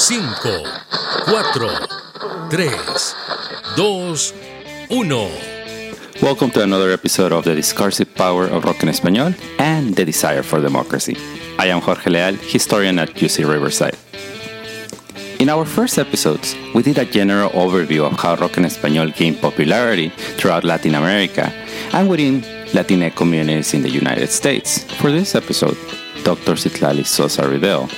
5, 4, 3, 2, 1. Welcome to another episode of The Discursive Power of Rock en Español and the Desire for Democracy. I am Jorge Leal, historian at UC Riverside. In our first episodes, we did a general overview of how rock en español gained popularity throughout Latin America and within Latinx communities in the United States. For this episode, Dr. Citlali Sosa Riddell,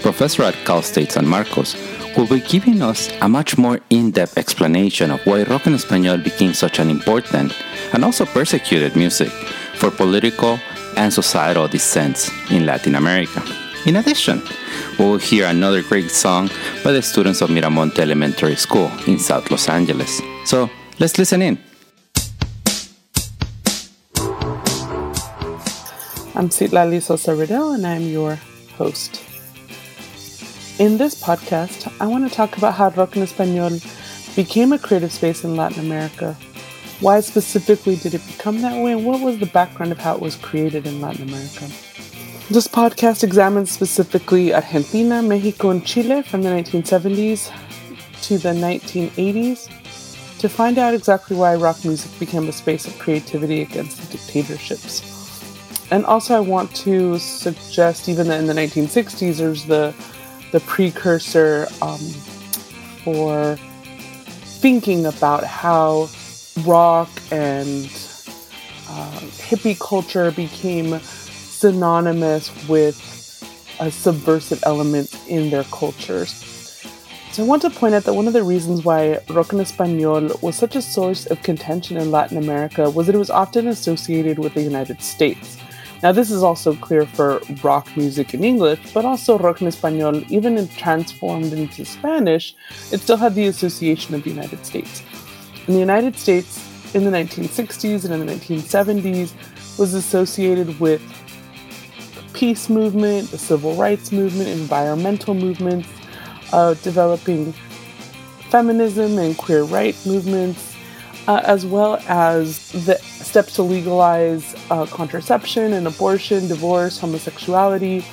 professor at Cal State San Marcos, will be giving us a much more in depth explanation of why rock en español became such an important and also persecuted music for political and societal dissents in Latin America. In addition, we will hear another great song by the students of Miramonte Elementary School in South Los Angeles. So let's listen in. I'm Citlali Sosa and I'm your host. In this podcast, I want to talk about how Rock en Español became a creative space in Latin America. Why specifically did it become that way, and what was the background of how it was created in Latin America? This podcast examines specifically Argentina, Mexico, and Chile from the 1970s to the 1980s to find out exactly why rock music became a space of creativity against the dictatorships. And also, I want to suggest, even that in the 1960s, there's the the precursor um, for thinking about how rock and uh, hippie culture became synonymous with a subversive element in their cultures. So I want to point out that one of the reasons why rock en español was such a source of contention in Latin America was that it was often associated with the United States. Now, this is also clear for rock music in English, but also rock en español, even if transformed into Spanish, it still had the association of the United States. In the United States, in the 1960s and in the 1970s, was associated with the peace movement, the civil rights movement, environmental movements, uh, developing feminism and queer rights movements, uh, as well as the steps to legalize uh, contraception and abortion, divorce, homosexuality.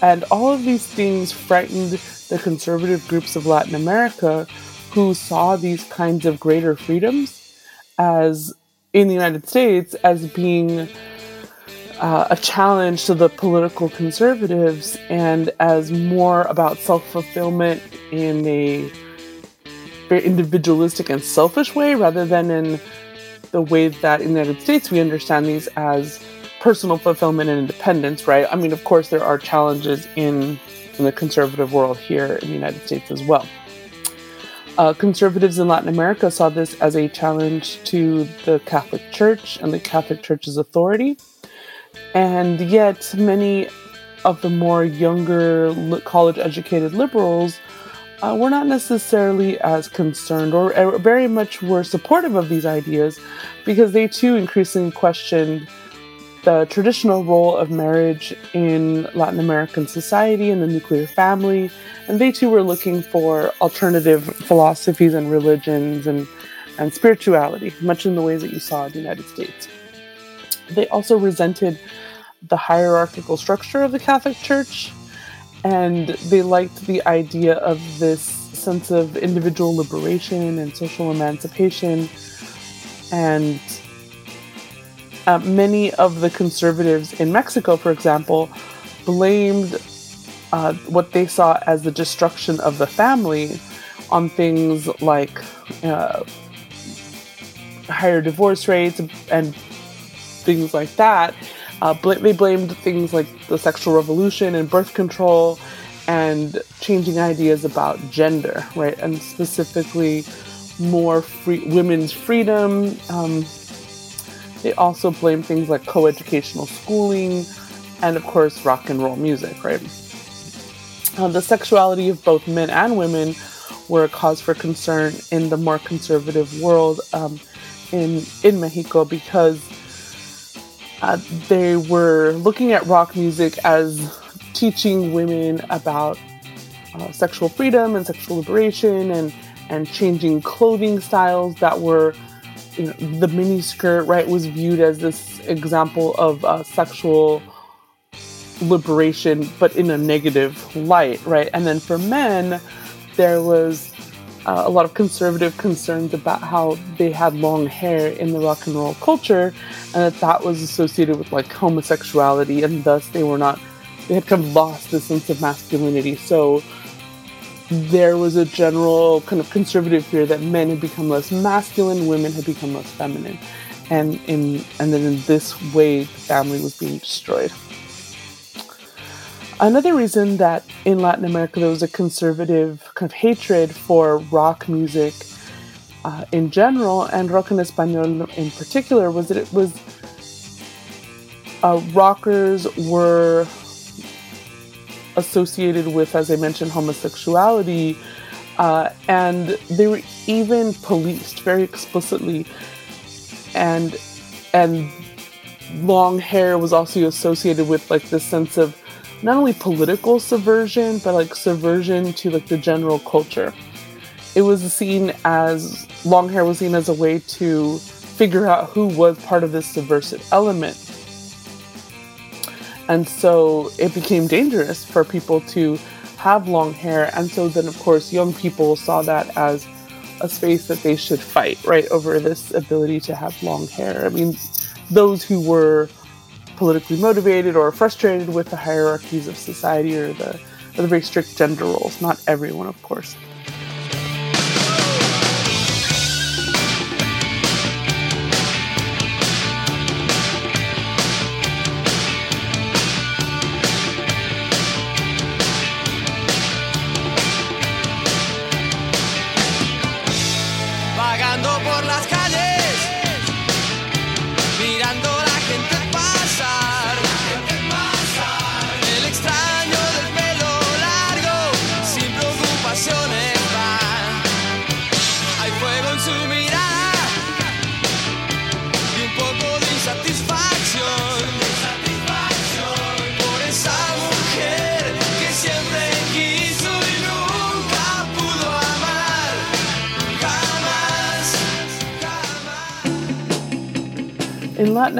And all of these things frightened the conservative groups of Latin America who saw these kinds of greater freedoms as in the United States as being uh, a challenge to the political conservatives and as more about self fulfillment in a very individualistic and selfish way rather than in the way that in the United States we understand these as personal fulfillment and independence, right? I mean, of course, there are challenges in, in the conservative world here in the United States as well. Uh, conservatives in Latin America saw this as a challenge to the Catholic Church and the Catholic Church's authority. And yet, many of the more younger college educated liberals uh, were not necessarily as concerned or, or very much were supportive of these ideas because they too increasingly questioned the traditional role of marriage in Latin American society and the nuclear family. And they too were looking for alternative philosophies and religions and, and spirituality, much in the ways that you saw in the United States. They also resented the hierarchical structure of the Catholic Church, and they liked the idea of this sense of individual liberation and social emancipation. And uh, many of the conservatives in Mexico, for example, blamed uh, what they saw as the destruction of the family on things like uh, higher divorce rates and things like that. Uh, bl- they blamed things like the sexual revolution and birth control and changing ideas about gender, right? And specifically more free women's freedom. Um, they also blame things like coeducational schooling and, of course, rock and roll music, right? Uh, the sexuality of both men and women were a cause for concern in the more conservative world um, in in Mexico because uh, they were looking at rock music as teaching women about uh, sexual freedom and sexual liberation and and changing clothing styles that were you know, the mini skirt right was viewed as this example of uh, sexual liberation, but in a negative light, right? And then for men, there was uh, a lot of conservative concerns about how they had long hair in the rock and roll culture, and that that was associated with like homosexuality, and thus they were not, they had kind of lost the sense of masculinity. So there was a general kind of conservative fear that men had become less masculine, women had become less feminine, and in and then in this way, the family was being destroyed. Another reason that in Latin America there was a conservative kind of hatred for rock music uh, in general and rock en español in particular was that it was uh, rockers were associated with, as I mentioned, homosexuality, uh, and they were even policed very explicitly, and and long hair was also associated with like this sense of not only political subversion, but like subversion to like the general culture. It was seen as long hair was seen as a way to figure out who was part of this subversive element. And so it became dangerous for people to have long hair. And so then, of course, young people saw that as a space that they should fight, right, over this ability to have long hair. I mean, those who were politically motivated or frustrated with the hierarchies of society or the, or the very strict gender roles. Not everyone, of course.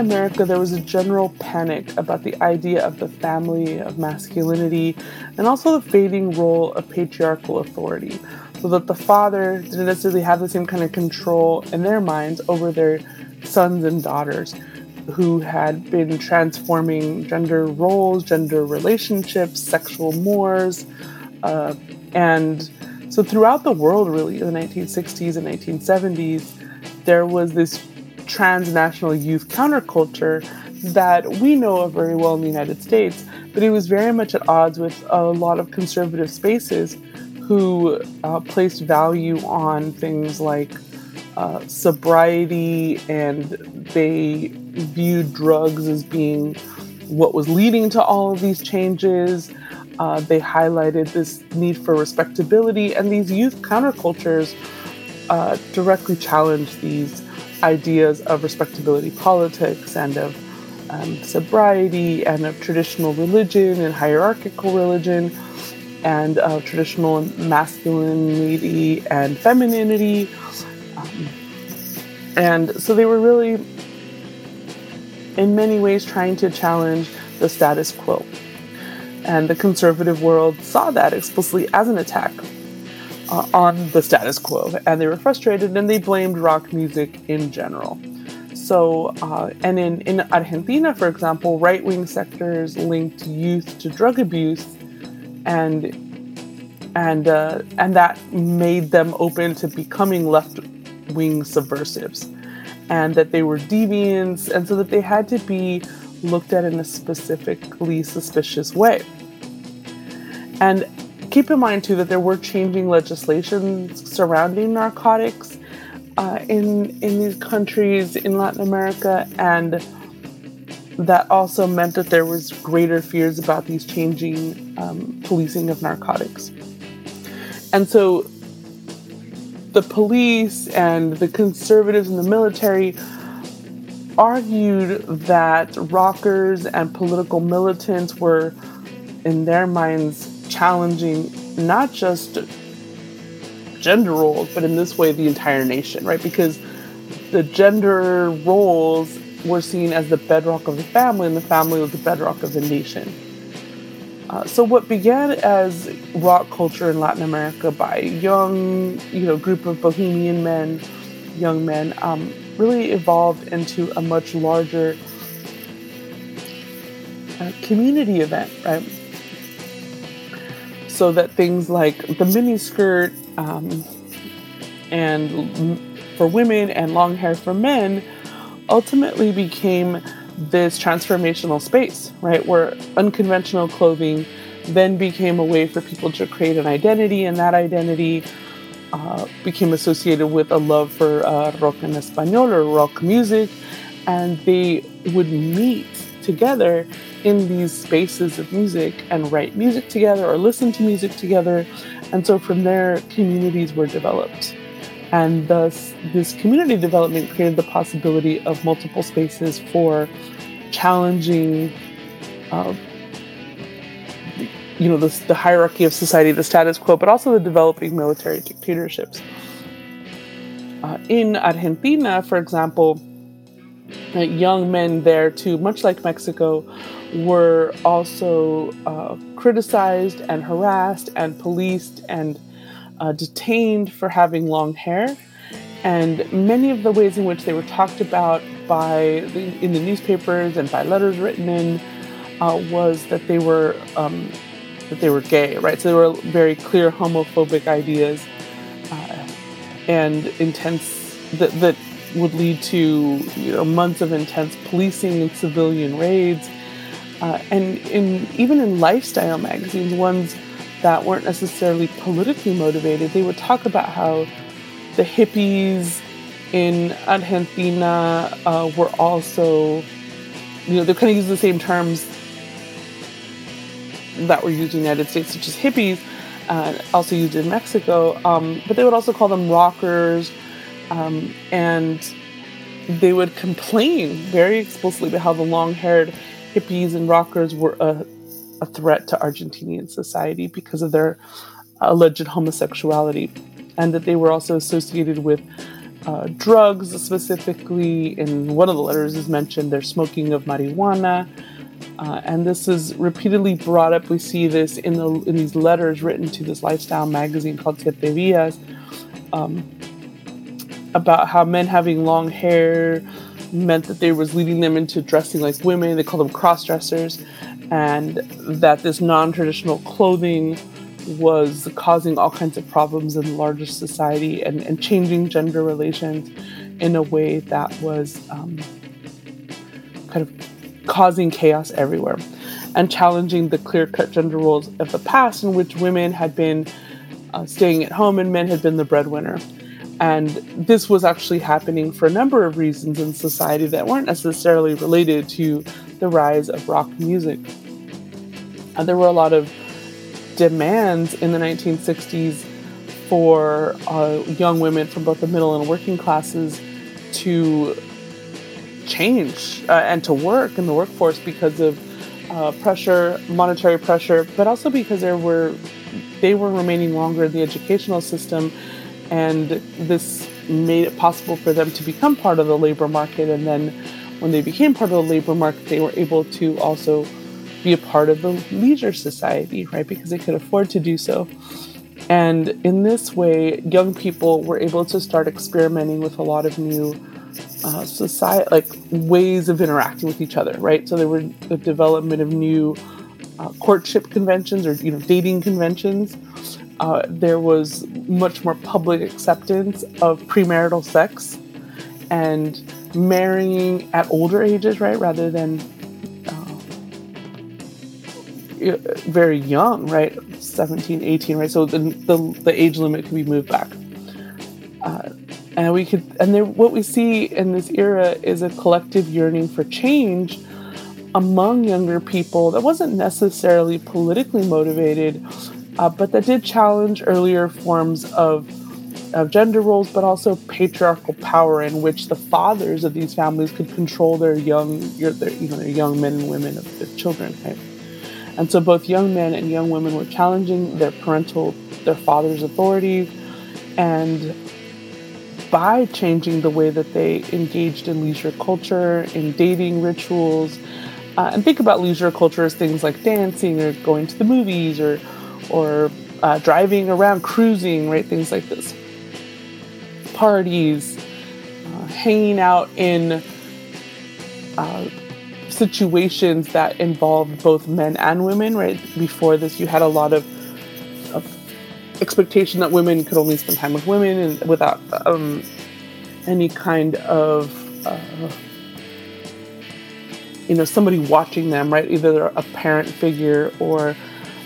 America, there was a general panic about the idea of the family, of masculinity, and also the fading role of patriarchal authority. So that the father didn't necessarily have the same kind of control in their minds over their sons and daughters who had been transforming gender roles, gender relationships, sexual mores. Uh, and so throughout the world, really, in the 1960s and 1970s, there was this transnational youth counterculture that we know of very well in the United States, but it was very much at odds with a lot of conservative spaces who uh, placed value on things like uh, sobriety and they viewed drugs as being what was leading to all of these changes. Uh, they highlighted this need for respectability, and these youth countercultures uh, directly challenged these ideas of respectability politics and of um, sobriety and of traditional religion and hierarchical religion and of traditional masculinity and femininity. Um, and so they were really, in many ways, trying to challenge the status quo. And the conservative world saw that explicitly as an attack uh, on the status quo, and they were frustrated and they blamed rock music in general. So, uh, and in, in Argentina, for example, right wing sectors linked youth to drug abuse, and and uh, and that made them open to becoming left wing subversives, and that they were deviants, and so that they had to be looked at in a specifically suspicious way. And keep in mind too that there were changing legislation surrounding narcotics uh, in in these countries in Latin America, and that also meant that there was greater fears about these changing um, policing of narcotics. And so, the police and the conservatives and the military argued that rockers and political militants were, in their minds, challenging not just gender roles, but in this way, the entire nation, right? Because the gender roles were seen as the bedrock of the family, and the family was the bedrock of the nation. Uh, so what began as rock culture in Latin America by young, you know, group of bohemian men, young men, um, really evolved into a much larger uh, community event, right? So that things like the mini skirt um, and for women and long hair for men ultimately became this transformational space, right? Where unconventional clothing then became a way for people to create an identity, and that identity uh, became associated with a love for uh, rock en español or rock music, and they would meet together in these spaces of music and write music together or listen to music together. And so from there, communities were developed. And thus, this community development created the possibility of multiple spaces for challenging, uh, you know, the, the hierarchy of society, the status quo, but also the developing military dictatorships. Uh, in Argentina, for example, uh, young men there too, much like Mexico, were also uh, criticized and harassed and policed and uh, detained for having long hair. And many of the ways in which they were talked about by the, in the newspapers and by letters written in uh, was that they were um, that they were gay, right? So there were very clear homophobic ideas uh, and intense that, that would lead to you know months of intense policing and civilian raids, uh, and in even in lifestyle magazines, ones that weren't necessarily politically motivated, they would talk about how the hippies in Argentina uh, were also, you know, they kind of use the same terms that were used in the United States, such as hippies, uh, also used in Mexico. Um, but they would also call them rockers, um, and they would complain very explicitly about how the long-haired hippies and rockers were a a threat to Argentinian society because of their alleged homosexuality, and that they were also associated with uh, drugs, specifically. In one of the letters is mentioned their smoking of marijuana, uh, and this is repeatedly brought up. We see this in the in these letters written to this lifestyle magazine called Siete um, about how men having long hair meant that they was leading them into dressing like women. They called them cross dressers, and that this non traditional clothing was causing all kinds of problems in the larger society and, and changing gender relations in a way that was um, kind of causing chaos everywhere and challenging the clear cut gender roles of the past in which women had been uh, staying at home and men had been the breadwinner. And this was actually happening for a number of reasons in society that weren't necessarily related to the rise of rock music. And there were a lot of demands in the 1960s for uh, young women from both the middle and working classes to change uh, and to work in the workforce because of uh, pressure, monetary pressure, but also because there were they were remaining longer in the educational system, and this made it possible for them to become part of the labor market. And then, when they became part of the labor market, they were able to also be a part of the leisure society, right? Because they could afford to do so. And in this way, young people were able to start experimenting with a lot of new uh, society, like ways of interacting with each other, right? So there were the development of new uh, courtship conventions or you know dating conventions. Uh, there was much more public acceptance of premarital sex and marrying at older ages, right, rather than very young, right? 17, 18, right? So the, the, the age limit can be moved back. Uh, and we could, and there, what we see in this era is a collective yearning for change among younger people that wasn't necessarily politically motivated, uh, but that did challenge earlier forms of, of gender roles, but also patriarchal power in which the fathers of these families could control their young, their, you know, their young men and women of their children. Right? And so both young men and young women were challenging their parental, their father's authority, and by changing the way that they engaged in leisure culture, in dating rituals, Uh, and think about leisure culture as things like dancing or going to the movies or, or uh, driving around, cruising, right? Things like this. Parties, uh, hanging out in uh, situations that involved both men and women, right? Before this, you had a lot of, of expectation that women could only spend time with women and without um, any kind of uh, you know somebody watching them right? Either a parent figure or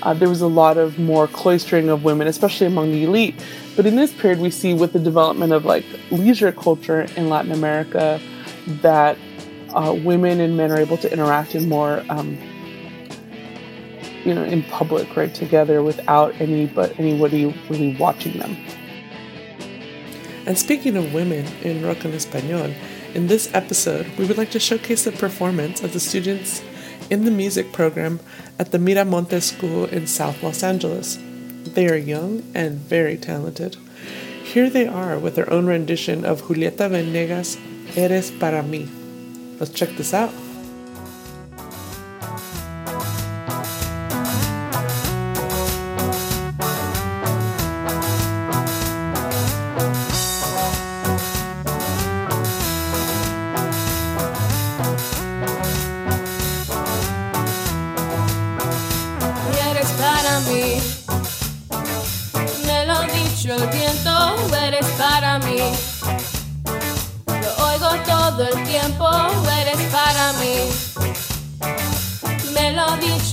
uh, there was a lot of more cloistering of women especially among the elite. But in this period we see with the development of like leisure culture in latin america that uh, women and men are able to interact in more um, you know in public right together without any but anybody really watching them. And speaking of women in rock en español in this episode, we would like to showcase the performance of the students in the music program at the Miramonte School in South Los Angeles. They are young and very talented. Here they are with their own rendition of Julieta Venegas' Eres para mí. Let's check this out.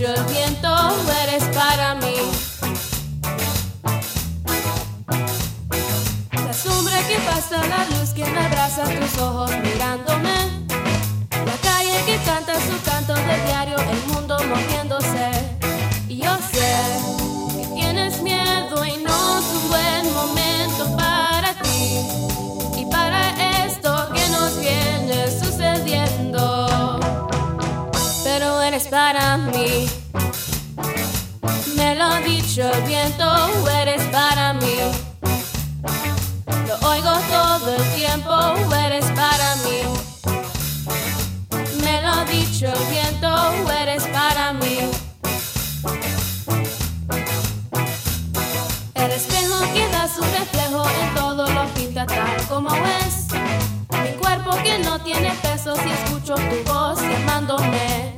El viento, eres para mí. La sombra que pasa, la luz que me abraza, tus ojos mirándome. La calle que canta su canto de diario, el mundo moviéndose. Mí el viento, eres para mí. Lo oigo todo el tiempo, eres para mí. Me lo ha dicho el viento, eres para mí. El espejo que da su reflejo en todo lo pinta tal como es. Mi cuerpo que no tiene peso si escucho tu voz llamándome.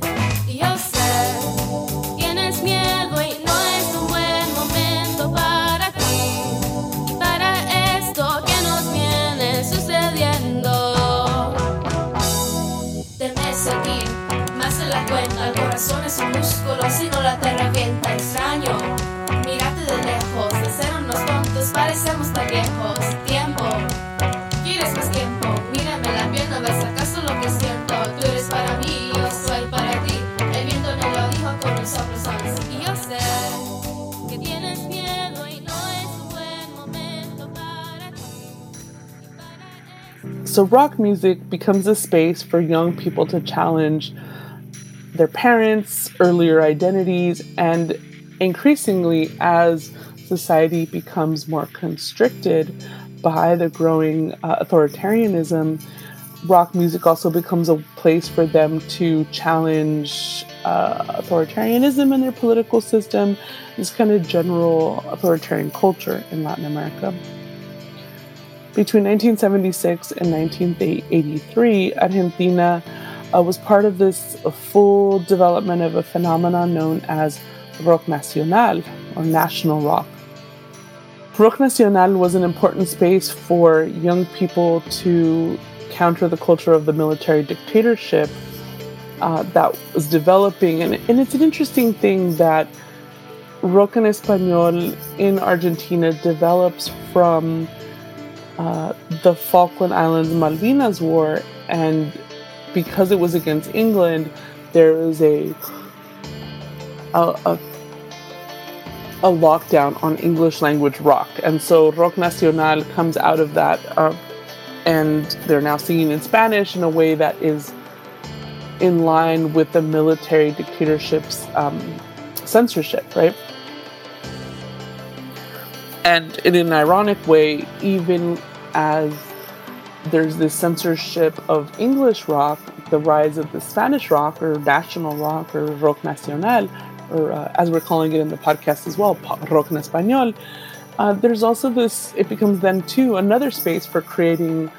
So, rock music becomes a space for young people to challenge their parents, earlier identities, and increasingly as society becomes more constricted by the growing uh, authoritarianism, rock music also becomes a place for them to challenge uh, authoritarianism in their political system, this kind of general authoritarian culture in Latin America. Between 1976 and 1983, Argentina uh, was part of this full development of a phenomenon known as rock nacional or national rock. Rock nacional was an important space for young people to counter the culture of the military dictatorship uh, that was developing. And, and it's an interesting thing that rock en español in Argentina develops from uh, the Falkland Islands Malvinas War and because it was against England, there was a a, a, a lockdown on English language rock, and so Rock Nacional comes out of that, uh, and they're now singing in Spanish in a way that is in line with the military dictatorship's um, censorship, right? And in an ironic way, even as there's this censorship of English rock, the rise of the Spanish rock or national rock or rock nacional, or uh, as we're calling it in the podcast as well, rock en español. Uh, there's also this, it becomes then too another space for creating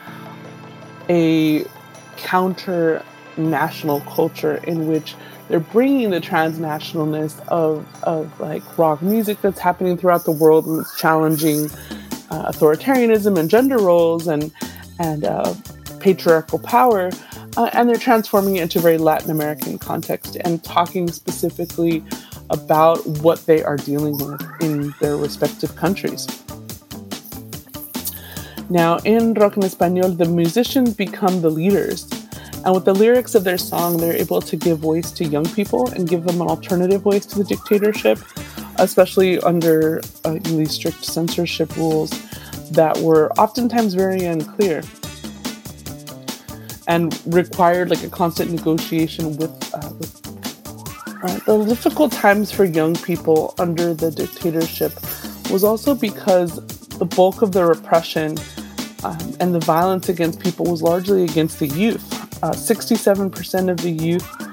a counter national culture in which they're bringing the transnationalness of, of like rock music that's happening throughout the world and it's challenging uh, authoritarianism and gender roles and and uh, patriarchal power, uh, and they're transforming it into a very Latin American context and talking specifically about what they are dealing with in their respective countries. Now, in Rock en Español, the musicians become the leaders. And with the lyrics of their song, they're able to give voice to young people and give them an alternative voice to the dictatorship, especially under uh, these strict censorship rules that were oftentimes very unclear and required like a constant negotiation with, uh, with uh, the difficult times for young people under the dictatorship was also because the bulk of the repression um, and the violence against people was largely against the youth. Uh, 67% of the youth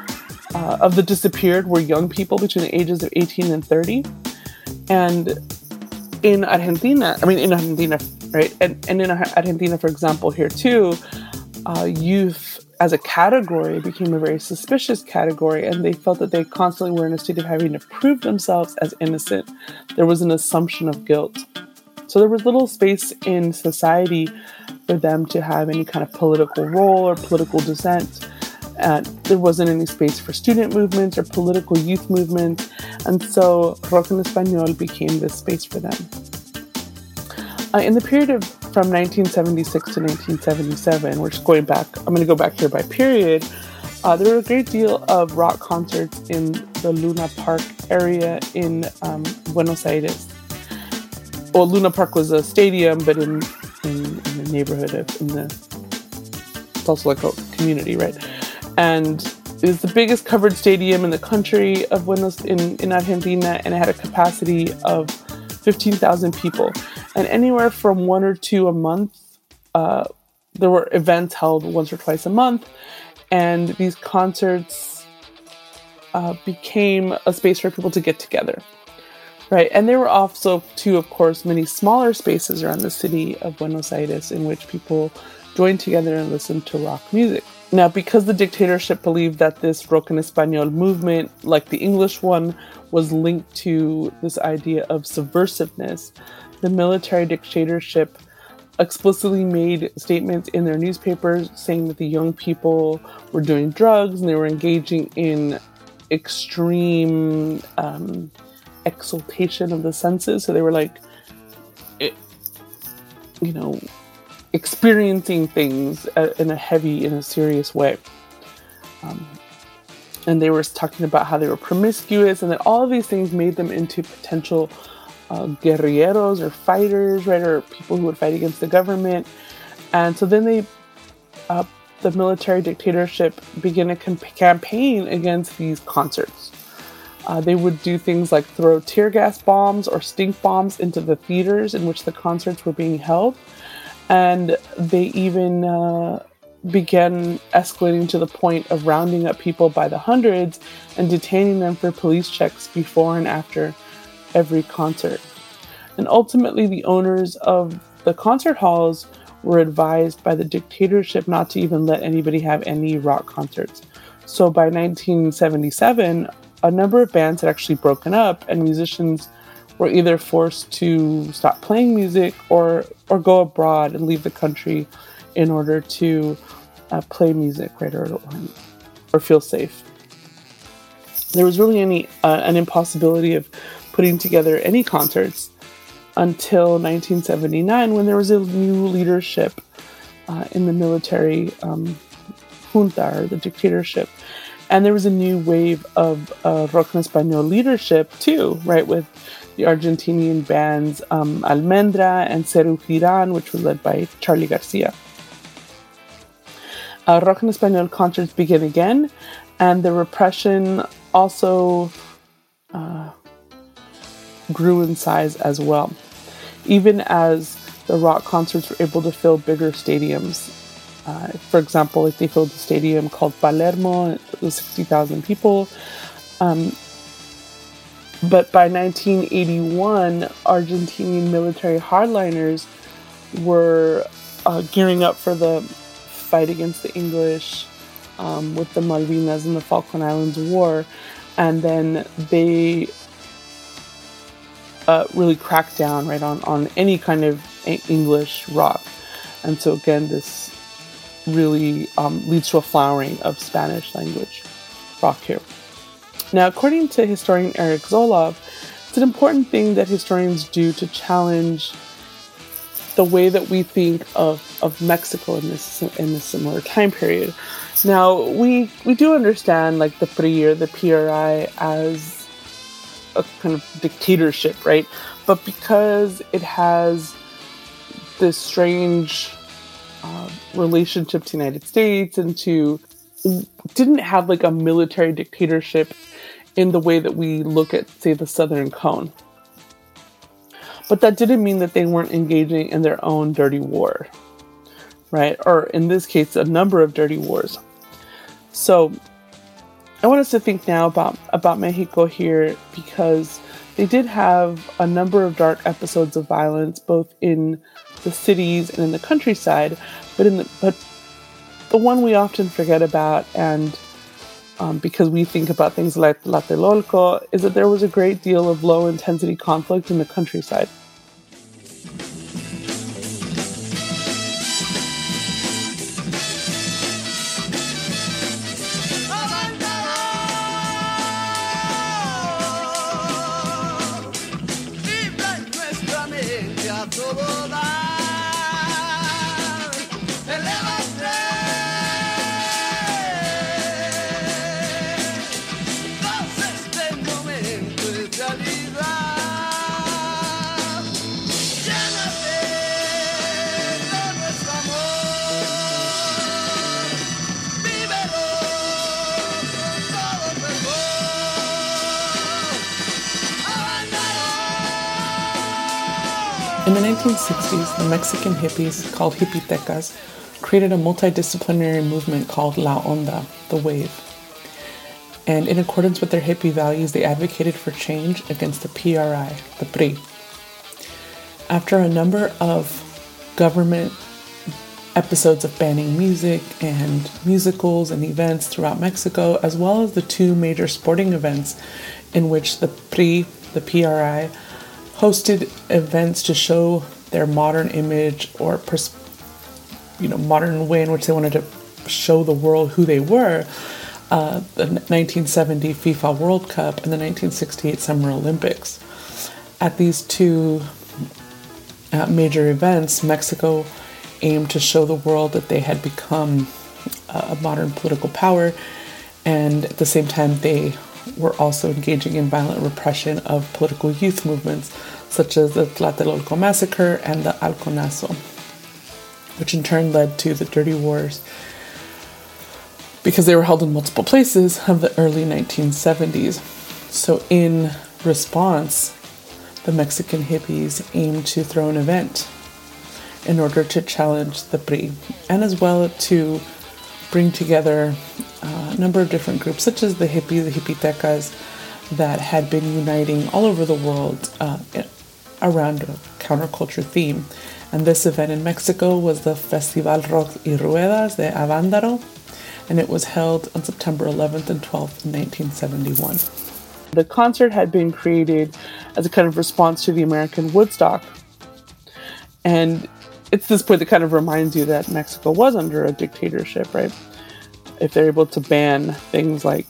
uh, of the disappeared were young people between the ages of 18 and 30. And in Argentina, I mean, in Argentina, right? And, and in Argentina, for example, here too, uh, youth as a category became a very suspicious category, and they felt that they constantly were in a state of having to prove themselves as innocent. There was an assumption of guilt. So there was little space in society for them to have any kind of political role or political dissent. There wasn't any space for student movements or political youth movements. And so Rock en Español became this space for them. Uh, in the period of from 1976 to 1977, we're just going back, I'm going to go back here by period. Uh, there were a great deal of rock concerts in the Luna Park area in um, Buenos Aires. Well, Luna Park was a stadium, but in, in, in the neighborhood of, in the, it's also like a community, right? And it was the biggest covered stadium in the country of Buenos in, in Argentina, and it had a capacity of 15,000 people and anywhere from one or two a month. Uh, there were events held once or twice a month, and these concerts uh, became a space for people to get together. Right, and there were also, too, of course, many smaller spaces around the city of Buenos Aires in which people joined together and listened to rock music. Now, because the dictatorship believed that this rock en español movement, like the English one, was linked to this idea of subversiveness, the military dictatorship explicitly made statements in their newspapers saying that the young people were doing drugs and they were engaging in extreme um, exaltation of the senses. So they were like, it, you know, experiencing things uh, in a heavy, in a serious way. Um, and they were talking about how they were promiscuous and that all of these things made them into potential uh, guerrilleros or fighters, right, or people who would fight against the government. And so then they, uh, the military dictatorship began a campaign against these concerts. Uh, they would do things like throw tear gas bombs or stink bombs into the theaters in which the concerts were being held. And they even uh, began escalating to the point of rounding up people by the hundreds and detaining them for police checks before and after every concert. And ultimately, the owners of the concert halls were advised by the dictatorship not to even let anybody have any rock concerts. So by 1977, a number of bands had actually broken up, and musicians were either forced to stop playing music or or go abroad and leave the country in order to uh, play music, right, or, or, feel safe. There was really any uh, an impossibility of putting together any concerts until 1979 when there was a new leadership uh, in the military um, junta or the dictatorship. And there was a new wave of uh, rock en español leadership too, right, with the Argentinian bands um, Almendra and Serú Girán, which was led by Charly García. Uh, rock en español concerts begin again, and the repression also uh, grew in size as well. Even as the rock concerts were able to fill bigger stadiums Uh, for example, like they filled the stadium called Palermo, it was 60,000 people. Um, but by 1981, Argentinian military hardliners were uh, gearing up for the fight against the English um, with the Malvinas and the Falkland Islands War. And then they uh, really cracked down right on, on any kind of English rock. And so, again, this really um, leads to a flowering of Spanish language rock here. Now, according to historian Eric Zolov, it's an important thing that historians do to challenge the way that we think of, of Mexico in this in this similar time period. Now, we we do understand like the PRI or the PRI as a kind of dictatorship, right? But because it has this strange uh, relationship to the United States and to didn't have like a military dictatorship in the way that we look at, say, the Southern Cone. But that didn't mean that they weren't engaging in their own dirty war, right? Or in this case, a number of dirty wars. So I want us to think now about, about Mexico here because they did have a number of dark episodes of violence, both in the cities and in the countryside. But in the but the one we often forget about, and um, because we think about things like Tlatelolco, is that there was a great deal of low intensity conflict in the countryside. 1960s, the Mexican hippies, called jipitecas, created a multidisciplinary movement called La Onda, the Wave. And in accordance with their hippie values, they advocated for change against the PRI, the PRI. After a number of government episodes of banning music and musicals and events throughout Mexico, as well as the two major sporting events in which the PRI, the PRI, hosted events to show their modern image or pers- you know modern way in which they wanted to show the world who they were. Uh, the 1970 FIFA World Cup and the 1968 Summer Olympics. At these two uh, major events, Mexico aimed to show the world that they had become a modern political power, and at the same time, they were also engaging in violent repression of political youth movements such as the Tlatelolco massacre and the Halconazo, which in turn led to the Dirty Wars because they were held in multiple places of the early 1970s. So, in response, the Mexican hippies aimed to throw an event in order to challenge the PRI and as well to bring together uh, a number of different groups, such as the hippies, the jipitecas, that had been uniting all over the world uh, around a counterculture theme. And this event in Mexico was the Festival Rock y Ruedas de Avándaro, and it was held on September 11th and 12th in 1971. The concert had been created as a kind of response to the American Woodstock. And it's this point that kind of reminds you that Mexico was under a dictatorship, right? If they're able to ban things like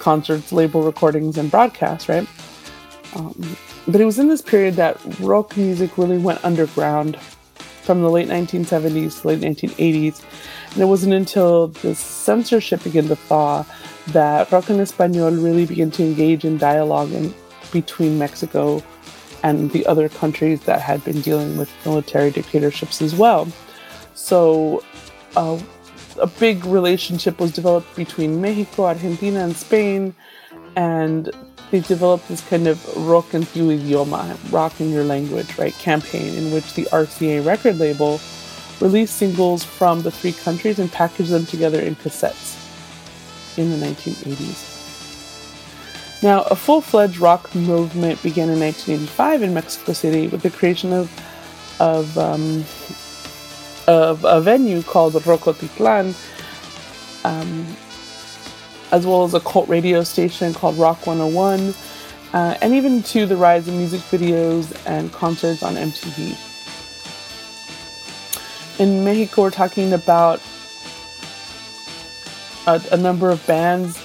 concerts, label recordings, and broadcasts, right? Um, but it was in this period that rock music really went underground from the late 1970s to late 1980s. And it wasn't until the censorship began to thaw that rock en español really began to engage in dialogue in, between Mexico and the other countries that had been dealing with military dictatorships as well. So, uh, a big relationship was developed between Mexico, Argentina, and Spain, and they developed this kind of rock en tu idioma, rock in your language, right, campaign in which the RCA record label released singles from the three countries and packaged them together in cassettes in the 1980s. Now, a full fledged rock movement began in 1985 in Mexico City with the creation of, of, um, of a venue called Rockotitlán, um, as well as a cult radio station called Rock 101, uh, and even to the rise of music videos and concerts on MTV. In Mexico, we're talking about a, a number of bands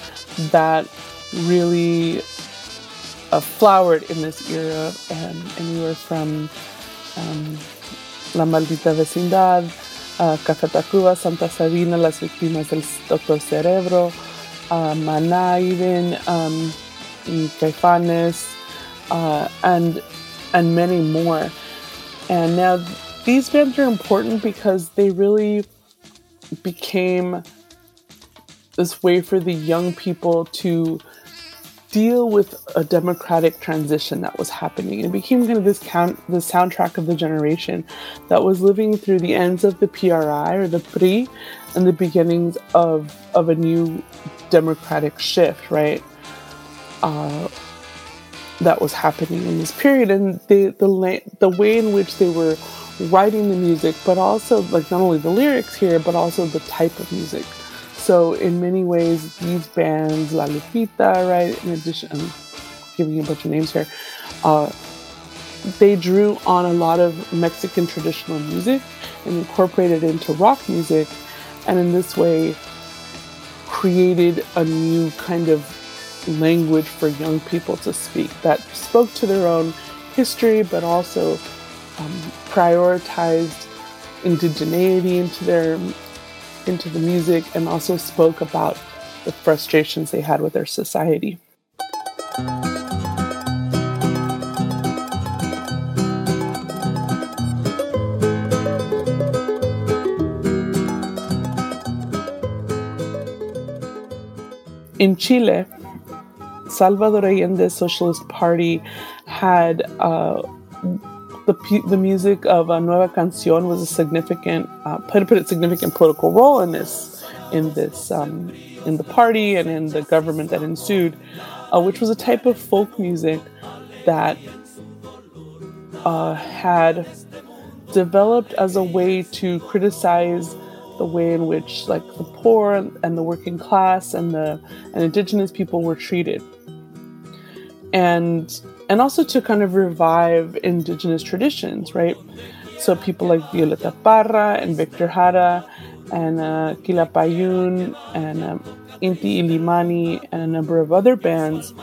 that really uh, flowered in this era, and anywhere from um, La Maldita Vecindad, uh, Café Tacuba, Santa Sabina, Las Víctimas del Doctor Cerebro, uh, Maná, even um, Caifanes, uh, and and many more. And now these bands are important because they really became this way for the young people to deal with a democratic transition that was happening. It became kind of this count, the soundtrack of the generation that was living through the ends of the PRI or the PRI and the beginnings of of a new democratic shift, right? Uh, that was happening in this period, and the the the way in which they were writing the music, but also like not only the lyrics here, but also the type of music. So in many ways, these bands, La Lupita, right? In addition, I'm giving you a bunch of names here. Uh, they drew on a lot of Mexican traditional music and incorporated it into rock music, and in this way, created a new kind of language for young people to speak that spoke to their own history, but also um, prioritized indigeneity into their into the music and also spoke about the frustrations they had with their society. In Chile, Salvador Allende's Socialist Party had uh, the, the music of a Nueva Canción was a significant, uh, put, put a significant political role in this, in this, um, in the party and in the government that ensued, uh, which was a type of folk music that uh, had developed as a way to criticize the way in which like the poor and the working class and the and indigenous people were treated and and also to kind of revive indigenous traditions, right? So people like Violeta Parra and Victor Jara and uh, Quilapayún and um, Inti Illimani and a number of other bands,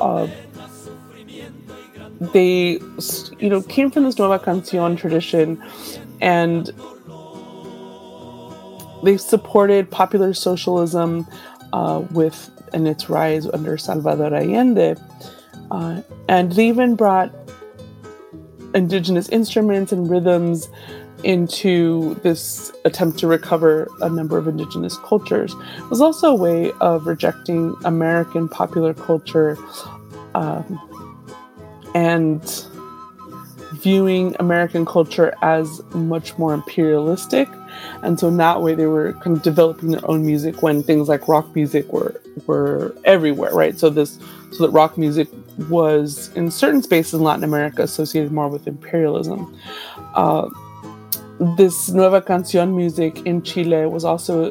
uh, they you know came from this Nueva Canción tradition and they supported popular socialism uh, with and its rise under Salvador Allende. Uh, and they even brought indigenous instruments and rhythms into this attempt to recover a number of indigenous cultures. It was also a way of rejecting American popular culture um, and viewing American culture as much more imperialistic. And so in that way they were kind of developing their own music when things like rock music were were everywhere, right? So this so that rock music was in certain spaces in Latin America associated more with imperialism. Uh, this Nueva Canción music in Chile was also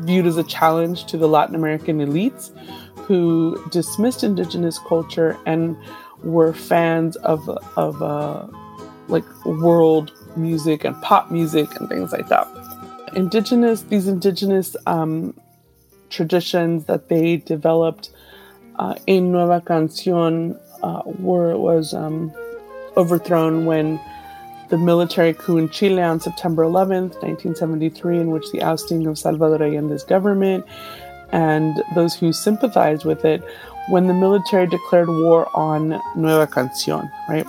viewed as a challenge to the Latin American elites who dismissed indigenous culture and were fans of, of uh, like world music and pop music and things like that. Indigenous, these indigenous um, traditions that they developed uh, in Nueva Canción uh, were, was um, overthrown when the military coup in Chile on September 11th, 1973, in which the ousting of Salvador Allende's government and those who sympathized with it, when the military declared war on Nueva Canción, right?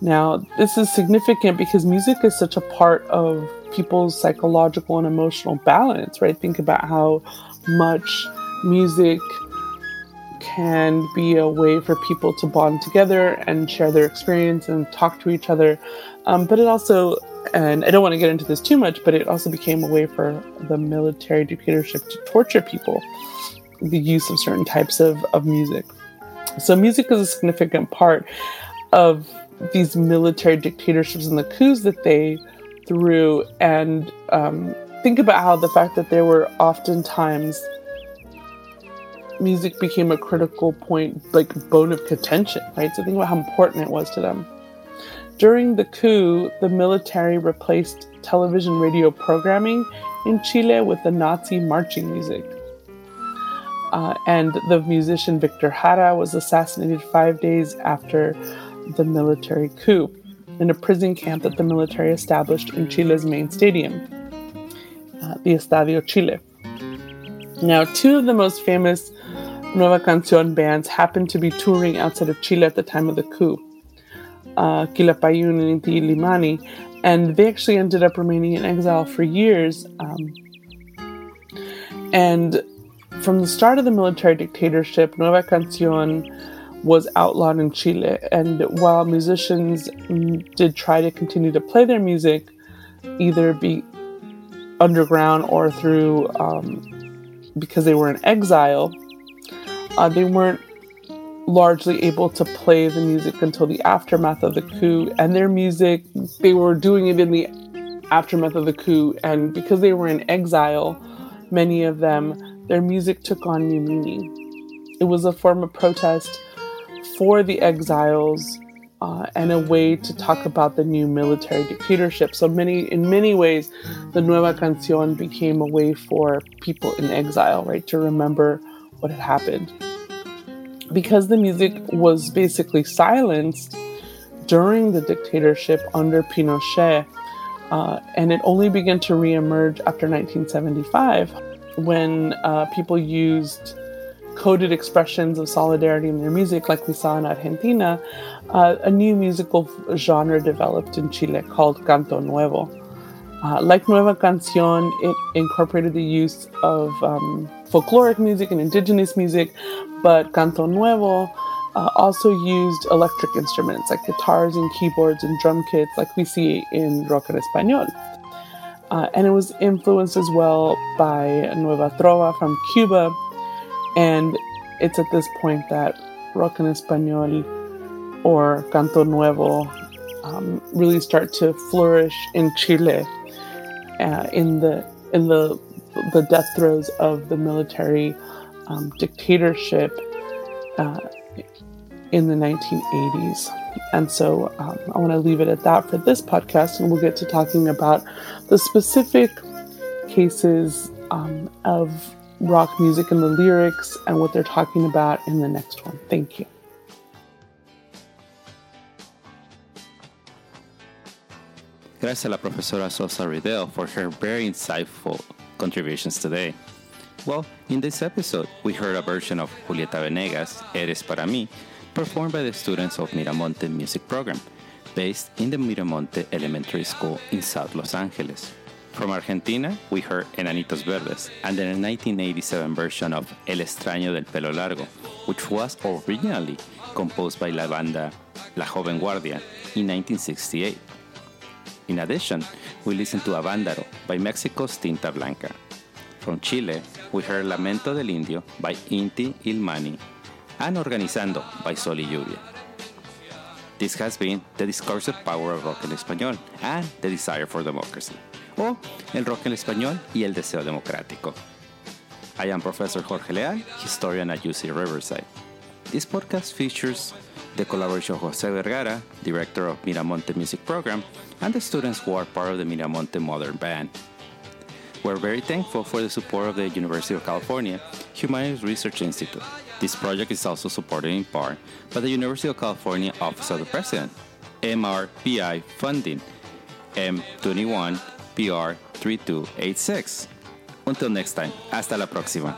Now, this is significant because music is such a part of people's psychological and emotional balance, right? Think about how much music can be a way for people to bond together and share their experience and talk to each other. Um, but it also, and I don't want to get into this too much, but it also became a way for the military dictatorship to torture people, the use of certain types of, of music. So, music is a significant part of these military dictatorships and the coups that they threw. And um, think about how the fact that there were oftentimes music became a critical point, like bone of contention, right? So think about how important it was to them. During the coup, the military replaced television radio programming in Chile with the Nazi marching music. Uh, and the musician Victor Jara was assassinated five days after the military coup in a prison camp that the military established in Chile's main stadium, uh, the Estadio Chile. Now, two of the most famous Nueva Canción bands happened to be touring outside of Chile at the time of the coup uh, Quilapayún and Inti Illimani, and they actually ended up remaining in exile for years. Um, and from the start of the military dictatorship, Nueva Canción was outlawed in Chile. And while musicians did try to continue to play their music, either be underground or through um, because they were in exile, uh, they weren't largely able to play the music until the aftermath of the coup. And their music, they were doing it in the aftermath of the coup. And because they were in exile, many of them, their music took on new meaning. It was a form of protest for the exiles uh, and a way to talk about the new military dictatorship. So many, in many ways, the Nueva Canción became a way for people in exile, right, to remember what had happened because the music was basically silenced during the dictatorship under Pinochet, uh, and it only began to reemerge after 1975 when uh, people used coded expressions of solidarity in their music, like we saw in Argentina, uh, a new musical genre developed in Chile called Canto Nuevo. Uh, like Nueva Canción, it incorporated the use of um, folkloric music and indigenous music, but Canto Nuevo uh, also used electric instruments like guitars and keyboards and drum kits, like we see in rock en español. Uh, and it was influenced as well by Nueva Trova from Cuba. And it's at this point that rock en español or Canto Nuevo um, really start to flourish in Chile uh, in the in the the death throes of the military um, dictatorship uh, in the 1980s. And so um, I want to leave it at that for this podcast, and we'll get to talking about the specific cases um, of rock music and the lyrics and what they're talking about in the next one. Thank you. Gracias a la profesora Sosa Riddell for her very insightful contributions today. Well, in this episode, we heard a version of Julieta Venegas, Eres para mí, performed by the students of Miramonte Music Program, based in the Miramonte Elementary School in South Los Angeles. From Argentina, we heard Enanitos Verdes and the 1987 version of El extraño del pelo largo, which was originally composed by la banda La Joven Guardia in 1968. In addition, we listened to Avándaro by Mexico's Tinta Blanca. From Chile, we heard Lamento del Indio by Inti Illimani and Organizando by Sol y Lluvia. This has been the discursive power of rock en español and the desire for democracy, o el rock en español y el deseo democrático. I am Professor Jorge Leal, historian at UC Riverside. This podcast features the collaboration of Jose Vergara, director of Miramonte Music Program, and the students who are part of the Miramonte Modern Band. We're very thankful for the support of the University of California Humanities Research Institute. This project is also supported in part by the University of California Office of the President, MRPI funding, M21 PR 3286. Until next time, hasta la próxima.